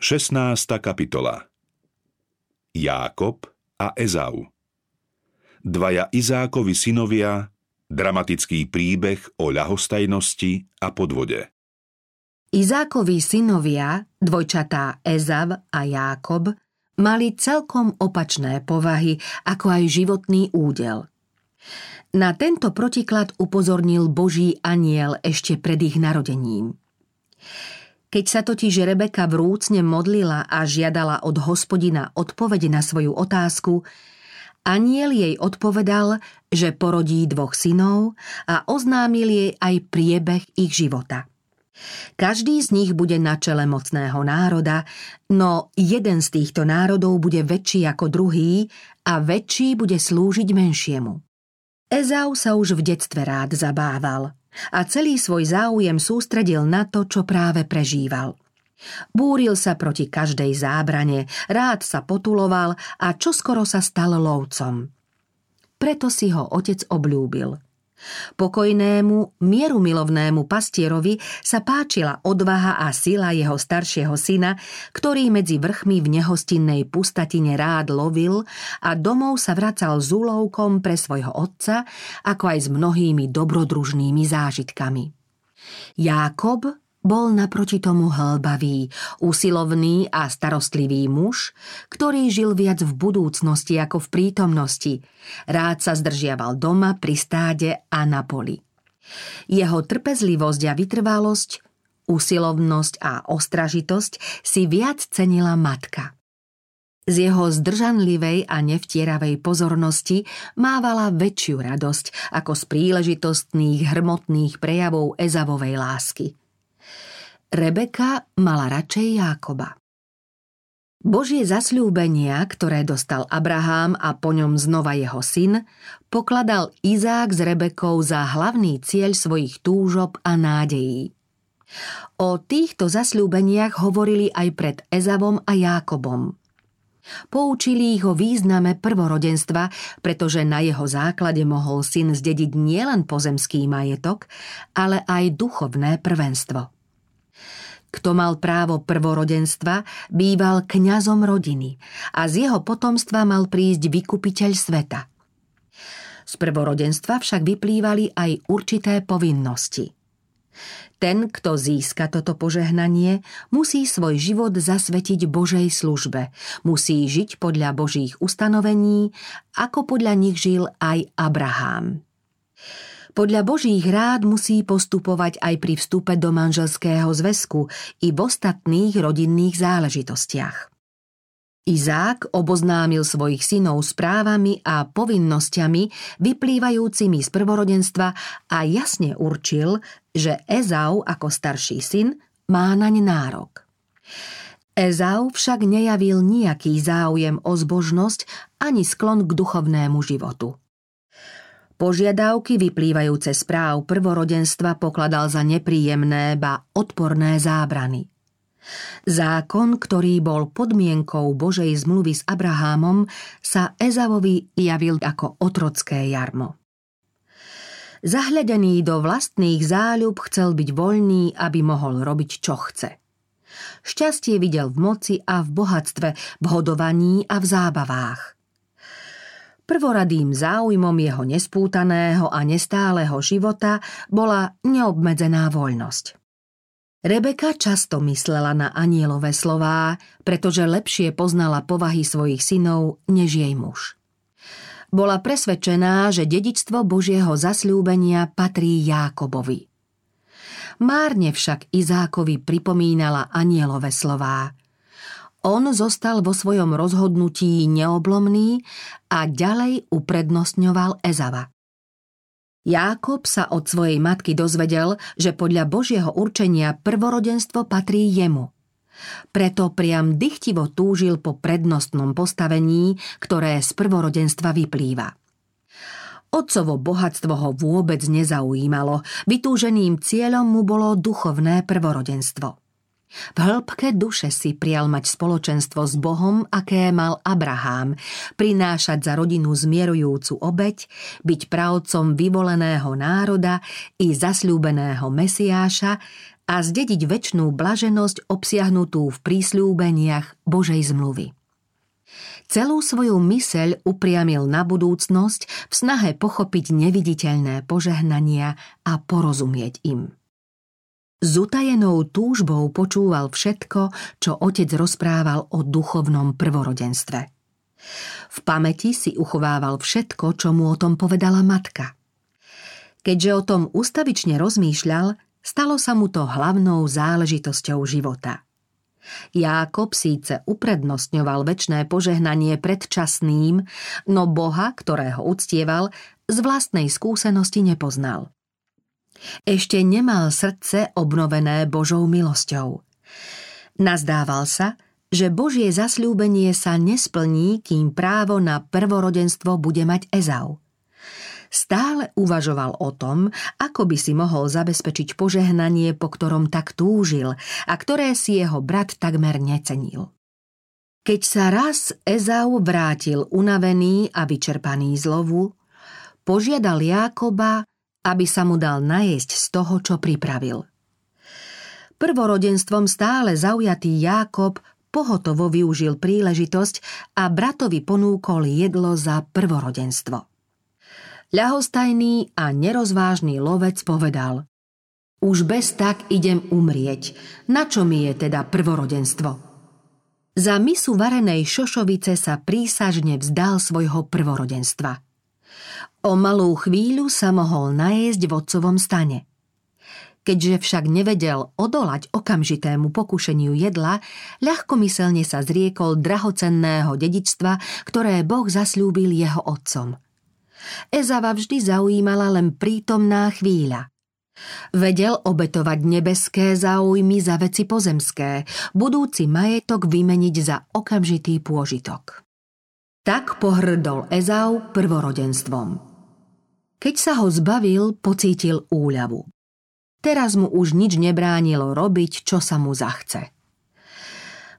16. kapitola Jákob a Ezau Dvaja Izákovi synovia, dramatický príbeh o ľahostajnosti a podvode. Izákovi synovia, dvojčatá Ezav a Jákob, mali celkom opačné povahy, ako aj životný údel. Na tento protiklad upozornil Boží aniel ešte pred ich narodením. Keď sa totiž Rebeka vrúcne modlila a žiadala od hospodina odpovede na svoju otázku, aniel jej odpovedal, že porodí dvoch synov a oznámil jej aj priebeh ich života. Každý z nich bude na čele mocného národa, no jeden z týchto národov bude väčší ako druhý a väčší bude slúžiť menšiemu. Ezau sa už v detstve rád zabával – a celý svoj záujem sústredil na to, čo práve prežíval. Búril sa proti každej zábrane, rád sa potuloval a čoskoro sa stal lovcom. Preto si ho otec obľúbil – Pokojnému, mierumilovnému pastierovi sa páčila odvaha a sila jeho staršieho syna, ktorý medzi vrchmi v nehostinnej pustatine rád lovil a domov sa vracal s úlovkom pre svojho otca, ako aj s mnohými dobrodružnými zážitkami. Jákob bol naproti tomu hlbavý, usilovný a starostlivý muž, ktorý žil viac v budúcnosti ako v prítomnosti. Rád sa zdržiaval doma, pri stáde a na poli. Jeho trpezlivosť a vytrvalosť, usilovnosť a ostražitosť si viac cenila matka. Z jeho zdržanlivej a nevtieravej pozornosti mávala väčšiu radosť ako z príležitostných hrmotných prejavov Ezavovej lásky – Rebeka mala radšej Jákoba. Božie zasľúbenia, ktoré dostal Abraham a po ňom znova jeho syn, pokladal Izák s Rebekou za hlavný cieľ svojich túžob a nádejí. O týchto zasľúbeniach hovorili aj pred Ezavom a Jákobom. Poučili ich o význame prvorodenstva, pretože na jeho základe mohol syn zdediť nielen pozemský majetok, ale aj duchovné prvenstvo. Kto mal právo prvorodenstva, býval kňazom rodiny a z jeho potomstva mal prísť vykupiteľ sveta. Z prvorodenstva však vyplývali aj určité povinnosti. Ten, kto získa toto požehnanie, musí svoj život zasvetiť Božej službe, musí žiť podľa Božích ustanovení, ako podľa nich žil aj Abraham. Podľa Božích rád musí postupovať aj pri vstupe do manželského zväzku i v ostatných rodinných záležitostiach. Izák oboznámil svojich synov s právami a povinnosťami vyplývajúcimi z prvorodenstva a jasne určil, že Ezau ako starší syn má naň nárok. Ezau však nejavil nejaký záujem o zbožnosť ani sklon k duchovnému životu. Požiadavky vyplývajúce z práv prvorodenstva pokladal za nepríjemné, ba odporné zábrany. Zákon, ktorý bol podmienkou Božej zmluvy s Abrahámom, sa Ezavovi javil ako otrocké jarmo. Zahľadený do vlastných záľub chcel byť voľný, aby mohol robiť, čo chce. Šťastie videl v moci a v bohatstve, v hodovaní a v zábavách – Prvoradým záujmom jeho nespútaného a nestáleho života bola neobmedzená voľnosť. Rebeka často myslela na anielové slová, pretože lepšie poznala povahy svojich synov než jej muž. Bola presvedčená, že dedičstvo Božieho zasľúbenia patrí Jákobovi. Márne však Izákovi pripomínala anielové slová – on zostal vo svojom rozhodnutí neoblomný a ďalej uprednostňoval Ezava. Jákob sa od svojej matky dozvedel, že podľa Božieho určenia prvorodenstvo patrí jemu. Preto priam dychtivo túžil po prednostnom postavení, ktoré z prvorodenstva vyplýva. Otcovo bohatstvo ho vôbec nezaujímalo, vytúženým cieľom mu bolo duchovné prvorodenstvo. V hĺbke duše si prial mať spoločenstvo s Bohom, aké mal Abrahám, prinášať za rodinu zmierujúcu obeď, byť pravcom vyvoleného národa i zasľúbeného Mesiáša a zdediť väčšnú blaženosť obsiahnutú v prísľúbeniach Božej zmluvy. Celú svoju myseľ upriamil na budúcnosť v snahe pochopiť neviditeľné požehnania a porozumieť im. S utajenou túžbou počúval všetko, čo otec rozprával o duchovnom prvorodenstve. V pamäti si uchovával všetko, čo mu o tom povedala matka. Keďže o tom ustavične rozmýšľal, stalo sa mu to hlavnou záležitosťou života – Jákob síce uprednostňoval väčšné požehnanie predčasným, no Boha, ktorého uctieval, z vlastnej skúsenosti nepoznal. Ešte nemal srdce obnovené Božou milosťou. Nazdával sa, že Božie zasľúbenie sa nesplní, kým právo na prvorodenstvo bude mať Ezau – Stále uvažoval o tom, ako by si mohol zabezpečiť požehnanie, po ktorom tak túžil a ktoré si jeho brat takmer necenil. Keď sa raz Ezau vrátil unavený a vyčerpaný z lovu, požiadal Jákoba, aby sa mu dal najesť z toho, čo pripravil. Prvorodenstvom stále zaujatý Jákob pohotovo využil príležitosť a bratovi ponúkol jedlo za prvorodenstvo. Ľahostajný a nerozvážny lovec povedal Už bez tak idem umrieť. Na čo mi je teda prvorodenstvo? Za misu varenej šošovice sa prísažne vzdal svojho prvorodenstva. O malú chvíľu sa mohol najesť v otcovom stane. Keďže však nevedel odolať okamžitému pokušeniu jedla, ľahkomyselne sa zriekol drahocenného dedičstva, ktoré Boh zasľúbil jeho otcom – Ezava vždy zaujímala len prítomná chvíľa. Vedel obetovať nebeské záujmy za veci pozemské, budúci majetok vymeniť za okamžitý pôžitok. Tak pohrdol Ezau prvorodenstvom. Keď sa ho zbavil, pocítil úľavu. Teraz mu už nič nebránilo robiť, čo sa mu zachce.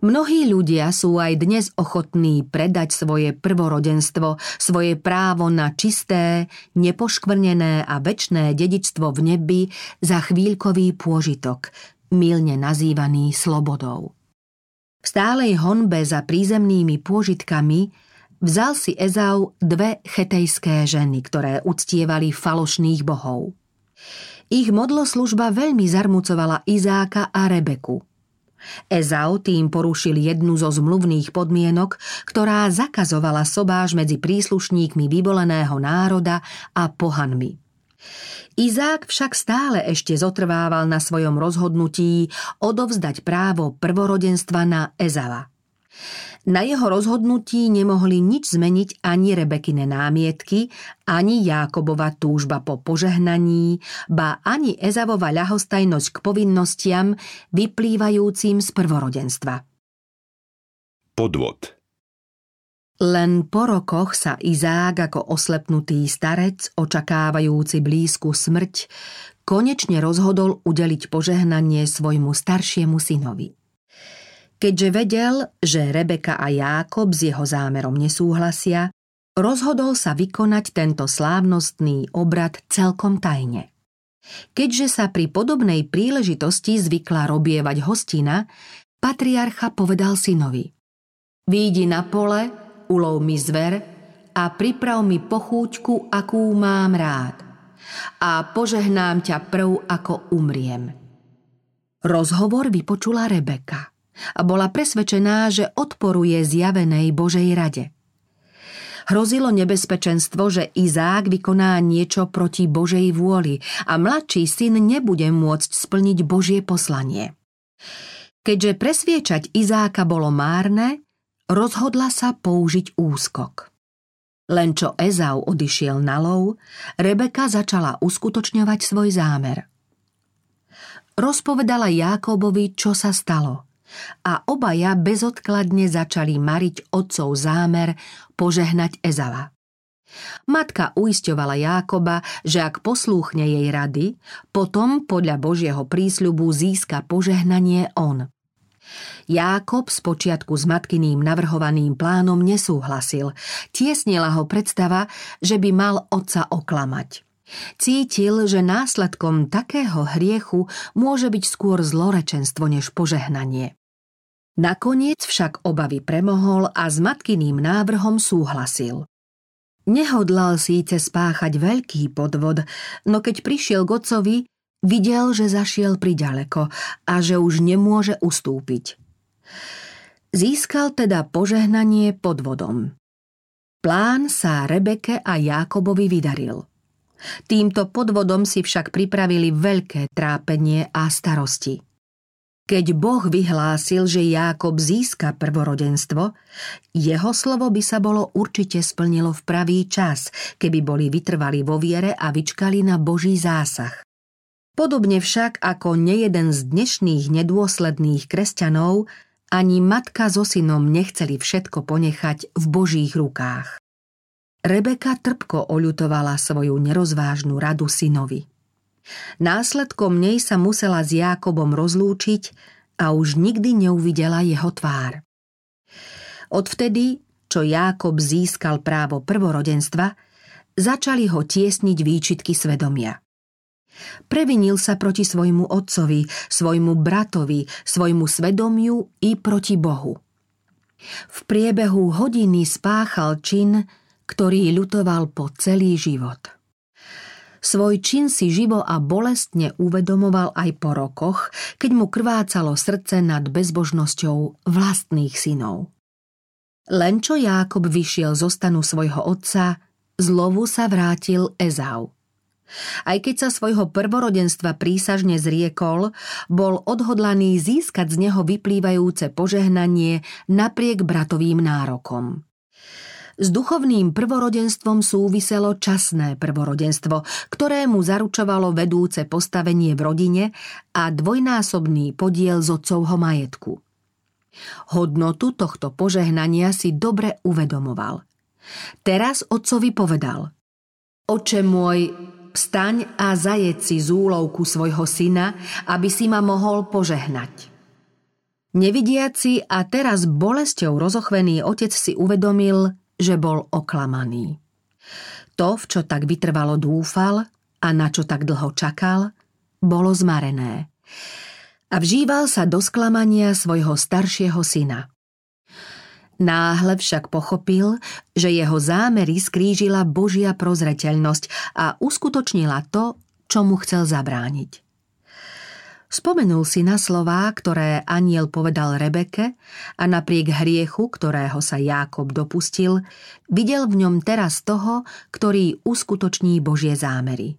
Mnohí ľudia sú aj dnes ochotní predať svoje prvorodenstvo, svoje právo na čisté, nepoškvrnené a väčné dedičstvo v nebi za chvíľkový pôžitok, milne nazývaný slobodou. V stálej honbe za prízemnými pôžitkami vzal si Ezau dve chetejské ženy, ktoré uctievali falošných bohov. Ich modloslužba veľmi zarmucovala Izáka a Rebeku – Ezau tým porušil jednu zo zmluvných podmienok, ktorá zakazovala sobáž medzi príslušníkmi vyvoleného národa a pohanmi. Izák však stále ešte zotrvával na svojom rozhodnutí odovzdať právo prvorodenstva na Ezava. Na jeho rozhodnutí nemohli nič zmeniť ani Rebekine námietky, ani Jákobova túžba po požehnaní, ba ani Ezavova ľahostajnosť k povinnostiam vyplývajúcim z prvorodenstva. Podvod len po rokoch sa Izák ako oslepnutý starec, očakávajúci blízku smrť, konečne rozhodol udeliť požehnanie svojmu staršiemu synovi. Keďže vedel, že Rebeka a Jákob s jeho zámerom nesúhlasia, rozhodol sa vykonať tento slávnostný obrad celkom tajne. Keďže sa pri podobnej príležitosti zvykla robievať hostina, patriarcha povedal synovi Výjdi na pole, ulov mi zver a priprav mi pochúťku, akú mám rád. A požehnám ťa prv, ako umriem. Rozhovor vypočula Rebeka a bola presvedčená, že odporuje zjavenej Božej rade. Hrozilo nebezpečenstvo, že Izák vykoná niečo proti Božej vôli a mladší syn nebude môcť splniť Božie poslanie. Keďže presviečať Izáka bolo márne, rozhodla sa použiť úskok. Len čo Ezau odišiel na lov, Rebeka začala uskutočňovať svoj zámer. Rozpovedala Jákobovi, čo sa stalo – a obaja bezodkladne začali mariť otcov zámer požehnať Ezava. Matka uisťovala Jákoba, že ak poslúchne jej rady, potom podľa Božieho prísľubu získa požehnanie on. Jákob spočiatku s matkyným navrhovaným plánom nesúhlasil. Tiesnila ho predstava, že by mal otca oklamať. Cítil, že následkom takého hriechu môže byť skôr zlorečenstvo než požehnanie. Nakoniec však obavy premohol a s matkyným návrhom súhlasil. Nehodlal síce spáchať veľký podvod, no keď prišiel k otcovi, videl, že zašiel priďaleko a že už nemôže ustúpiť. Získal teda požehnanie podvodom. Plán sa Rebeke a Jákobovi vydaril. Týmto podvodom si však pripravili veľké trápenie a starosti. Keď Boh vyhlásil, že Jákob získa prvorodenstvo, jeho slovo by sa bolo určite splnilo v pravý čas, keby boli vytrvali vo viere a vyčkali na Boží zásah. Podobne však ako nejeden z dnešných nedôsledných kresťanov, ani matka so synom nechceli všetko ponechať v Božích rukách. Rebeka trpko oľutovala svoju nerozvážnu radu synovi. Následkom nej sa musela s Jákobom rozlúčiť a už nikdy neuvidela jeho tvár. Odvtedy, čo Jákob získal právo prvorodenstva, začali ho tiesniť výčitky svedomia. Previnil sa proti svojmu otcovi, svojmu bratovi, svojmu svedomiu i proti Bohu. V priebehu hodiny spáchal čin, ktorý ľutoval po celý život. Svoj čin si živo a bolestne uvedomoval aj po rokoch, keď mu krvácalo srdce nad bezbožnosťou vlastných synov. Len čo Jákob vyšiel zo stanu svojho otca, zlovu sa vrátil Ezau. Aj keď sa svojho prvorodenstva prísažne zriekol, bol odhodlaný získať z neho vyplývajúce požehnanie napriek bratovým nárokom. S duchovným prvorodenstvom súviselo časné prvorodenstvo, ktoré mu zaručovalo vedúce postavenie v rodine a dvojnásobný podiel z otcovho majetku. Hodnotu tohto požehnania si dobre uvedomoval. Teraz otcovi povedal Oče môj, vstaň a zajed si z úlovku svojho syna, aby si ma mohol požehnať. Nevidiaci a teraz bolesťou rozochvený otec si uvedomil, že bol oklamaný. To, v čo tak vytrvalo dúfal a na čo tak dlho čakal, bolo zmarené. A vžíval sa do sklamania svojho staršieho syna. Náhle však pochopil, že jeho zámery skrížila Božia prozreteľnosť a uskutočnila to, čo mu chcel zabrániť. Spomenul si na slová, ktoré aniel povedal Rebeke a napriek hriechu, ktorého sa Jákob dopustil, videl v ňom teraz toho, ktorý uskutoční Božie zámery.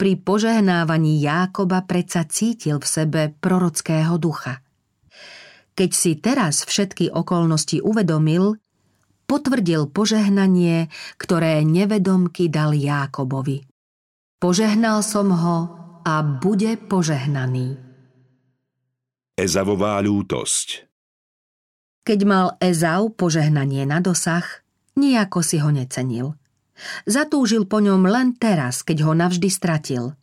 Pri požehnávaní Jákoba predsa cítil v sebe prorockého ducha. Keď si teraz všetky okolnosti uvedomil, potvrdil požehnanie, ktoré nevedomky dal Jákobovi. Požehnal som ho a bude požehnaný. Ezavová ľútosť Keď mal Ezau požehnanie na dosah, nejako si ho necenil. Zatúžil po ňom len teraz, keď ho navždy stratil.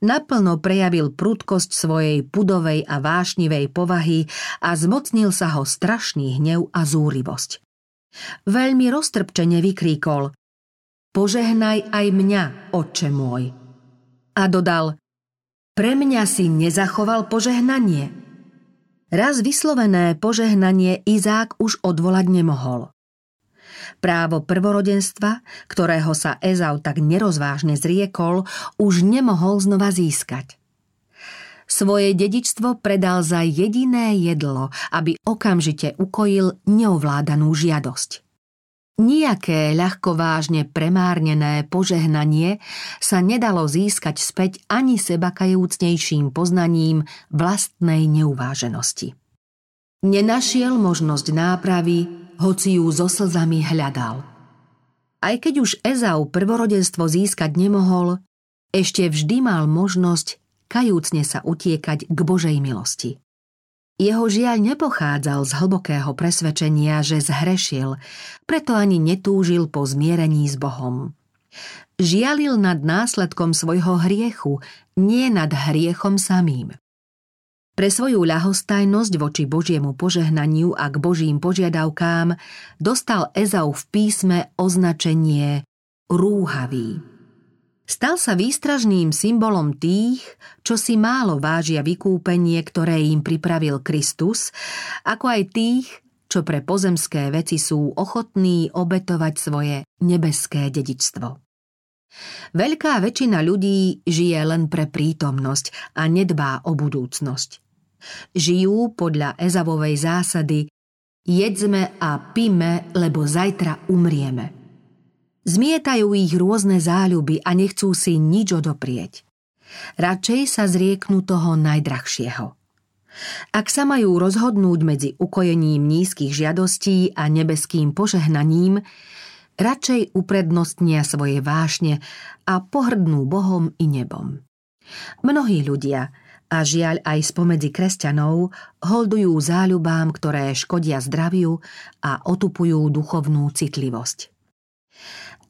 Naplno prejavil prudkosť svojej pudovej a vášnivej povahy a zmocnil sa ho strašný hnev a zúrivosť. Veľmi roztrpčene vykríkol Požehnaj aj mňa, oče môj a dodal Pre mňa si nezachoval požehnanie. Raz vyslovené požehnanie Izák už odvolať nemohol. Právo prvorodenstva, ktorého sa Ezau tak nerozvážne zriekol, už nemohol znova získať. Svoje dedičstvo predal za jediné jedlo, aby okamžite ukojil neovládanú žiadosť. Nijaké ľahkovážne premárnené požehnanie sa nedalo získať späť ani sebakajúcnejším poznaním vlastnej neuváženosti. Nenašiel možnosť nápravy, hoci ju so slzami hľadal. Aj keď už Ezau prvorodenstvo získať nemohol, ešte vždy mal možnosť kajúcne sa utiekať k Božej milosti. Jeho žiaľ nepochádzal z hlbokého presvedčenia, že zhrešil, preto ani netúžil po zmierení s Bohom. Žialil nad následkom svojho hriechu, nie nad hriechom samým. Pre svoju ľahostajnosť voči Božiemu požehnaniu a k Božím požiadavkám dostal Ezau v písme označenie rúhavý. Stal sa výstražným symbolom tých, čo si málo vážia vykúpenie, ktoré im pripravil Kristus, ako aj tých, čo pre pozemské veci sú ochotní obetovať svoje nebeské dedičstvo. Veľká väčšina ľudí žije len pre prítomnosť a nedbá o budúcnosť. Žijú podľa Ezavovej zásady jedzme a píme, lebo zajtra umrieme. Zmietajú ich rôzne záľuby a nechcú si nič odoprieť. Radšej sa zrieknú toho najdrahšieho. Ak sa majú rozhodnúť medzi ukojením nízkych žiadostí a nebeským požehnaním, radšej uprednostnia svoje vášne a pohrdnú Bohom i nebom. Mnohí ľudia, a žiaľ aj spomedzi kresťanov, holdujú záľubám, ktoré škodia zdraviu a otupujú duchovnú citlivosť.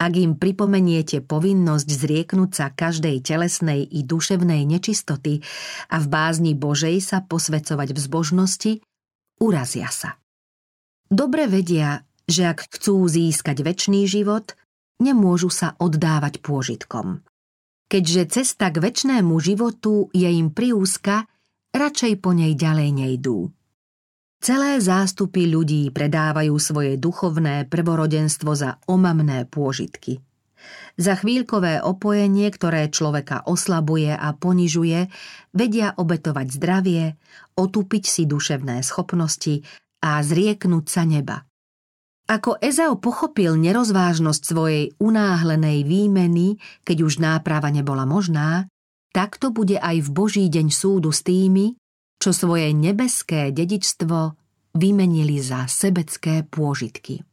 Ak im pripomeniete povinnosť zrieknúť sa každej telesnej i duševnej nečistoty a v bázni Božej sa posvecovať v zbožnosti, urazia sa. Dobre vedia, že ak chcú získať väčší život, nemôžu sa oddávať pôžitkom. Keďže cesta k väčšnému životu je im priúzka, radšej po nej ďalej nejdú. Celé zástupy ľudí predávajú svoje duchovné prvorodenstvo za omamné pôžitky. Za chvíľkové opojenie, ktoré človeka oslabuje a ponižuje, vedia obetovať zdravie, otupiť si duševné schopnosti a zrieknúť sa neba. Ako Ezau pochopil nerozvážnosť svojej unáhlenej výmeny, keď už náprava nebola možná, tak to bude aj v Boží deň súdu s tými, čo svoje nebeské dedičstvo vymenili za sebecké pôžitky.